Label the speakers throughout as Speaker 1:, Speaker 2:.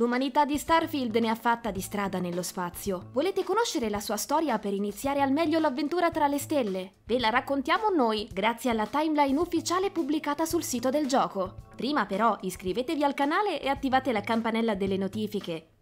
Speaker 1: L'umanità di Starfield ne ha fatta di strada nello spazio. Volete conoscere la sua storia per iniziare al meglio l'avventura tra le stelle? Ve la raccontiamo noi, grazie alla timeline ufficiale pubblicata sul sito del gioco. Prima però iscrivetevi al canale e attivate la campanella delle notifiche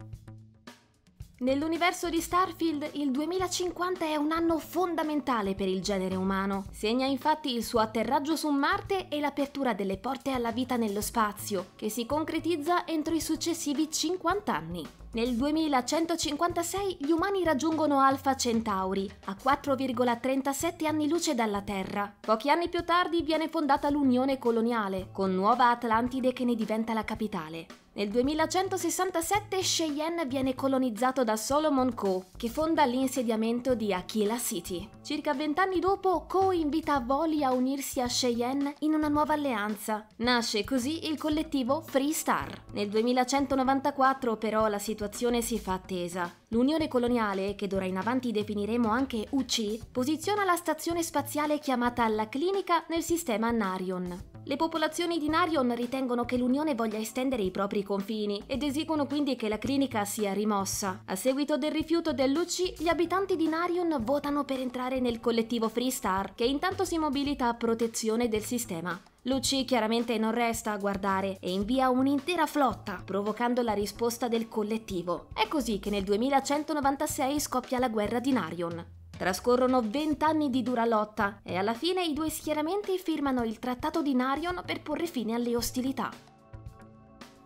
Speaker 1: Nell'universo di Starfield il 2050 è un anno fondamentale per il genere umano. Segna infatti il suo atterraggio su Marte e l'apertura delle porte alla vita nello spazio, che si concretizza entro i successivi 50 anni. Nel 2156 gli umani raggiungono Alpha Centauri, a 4,37 anni luce dalla Terra. Pochi anni più tardi viene fondata l'Unione Coloniale, con Nuova Atlantide che ne diventa la capitale. Nel 2167 Cheyenne viene colonizzato da Solomon Coe, che fonda l'insediamento di Aquila City. Circa vent'anni dopo, Coe invita Voli a unirsi a Cheyenne in una nuova alleanza. Nasce così il collettivo Free Star. Nel 2194 però la situazione si fa attesa. L'Unione Coloniale, che d'ora in avanti definiremo anche UC, posiziona la stazione spaziale chiamata La Clinica nel sistema Narion. Le popolazioni di Narion ritengono che l'Unione voglia estendere i propri confini ed esigono quindi che la clinica sia rimossa. A seguito del rifiuto dell'UC, gli abitanti di Narion votano per entrare nel collettivo Freestar, che intanto si mobilita a protezione del sistema. L'UC chiaramente non resta a guardare e invia un'intera flotta, provocando la risposta del collettivo. È così che nel 2196 scoppia la guerra di Narion. Trascorrono vent'anni di dura lotta e alla fine i due schieramenti firmano il Trattato di Narion per porre fine alle ostilità.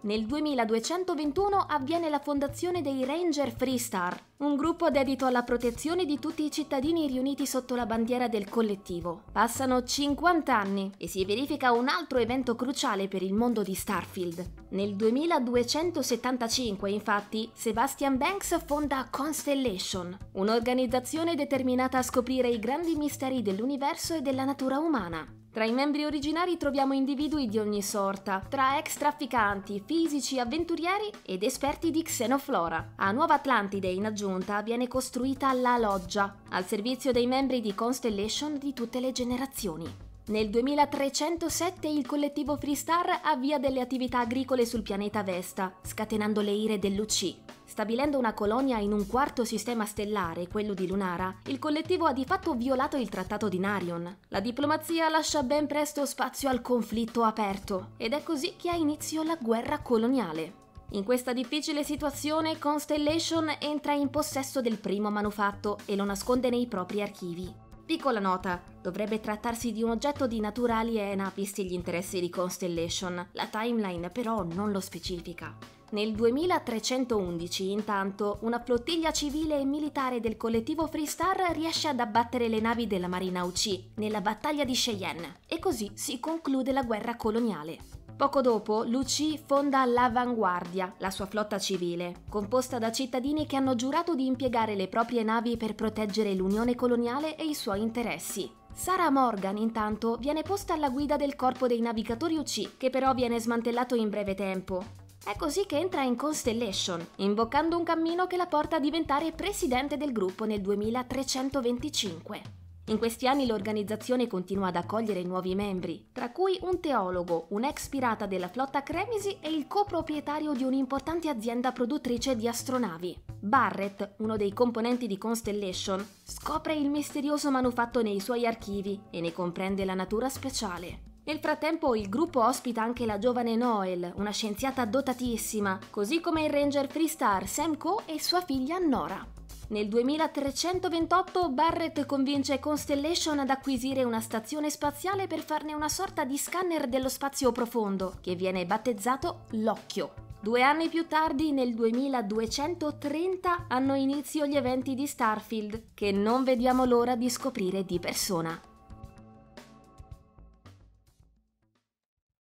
Speaker 1: Nel 2221 avviene la fondazione dei Ranger Freestar, un gruppo dedito alla protezione di tutti i cittadini riuniti sotto la bandiera del collettivo. Passano 50 anni e si verifica un altro evento cruciale per il mondo di Starfield. Nel 2275, infatti, Sebastian Banks fonda Constellation, un'organizzazione determinata a scoprire i grandi misteri dell'universo e della natura umana. Tra i membri originari troviamo individui di ogni sorta, tra ex trafficanti, fisici, avventurieri ed esperti di xenoflora. A Nuova Atlantide, in aggiunta, viene costruita la loggia, al servizio dei membri di Constellation di tutte le generazioni. Nel 2307 il collettivo Freestar avvia delle attività agricole sul pianeta Vesta, scatenando le ire dell'UC. Stabilendo una colonia in un quarto sistema stellare, quello di Lunara, il collettivo ha di fatto violato il trattato di Narion. La diplomazia lascia ben presto spazio al conflitto aperto, ed è così che ha inizio la guerra coloniale. In questa difficile situazione, Constellation entra in possesso del primo manufatto e lo nasconde nei propri archivi. Piccola nota, dovrebbe trattarsi di un oggetto di natura aliena visti gli interessi di Constellation, la timeline però non lo specifica. Nel 2311, intanto, una flottiglia civile e militare del collettivo Freestar riesce ad abbattere le navi della Marina UC nella battaglia di Cheyenne e così si conclude la guerra coloniale. Poco dopo, Luci fonda l'Avanguardia, la sua flotta civile, composta da cittadini che hanno giurato di impiegare le proprie navi per proteggere l'Unione coloniale e i suoi interessi. Sarah Morgan, intanto, viene posta alla guida del corpo dei navigatori UC, che però viene smantellato in breve tempo. È così che entra in Constellation, imboccando un cammino che la porta a diventare presidente del gruppo nel 2325. In questi anni l'organizzazione continua ad accogliere nuovi membri, tra cui un teologo, un ex pirata della flotta Cremisi e il coproprietario di un'importante azienda produttrice di astronavi. Barrett, uno dei componenti di Constellation, scopre il misterioso manufatto nei suoi archivi e ne comprende la natura speciale. Nel frattempo il gruppo ospita anche la giovane Noel, una scienziata dotatissima, così come il ranger freestar Sam Coe e sua figlia Nora. Nel 2328 Barrett convince Constellation ad acquisire una stazione spaziale per farne una sorta di scanner dello spazio profondo, che viene battezzato l'Occhio. Due anni più tardi, nel 2230, hanno inizio gli eventi di Starfield, che non vediamo l'ora di scoprire di persona.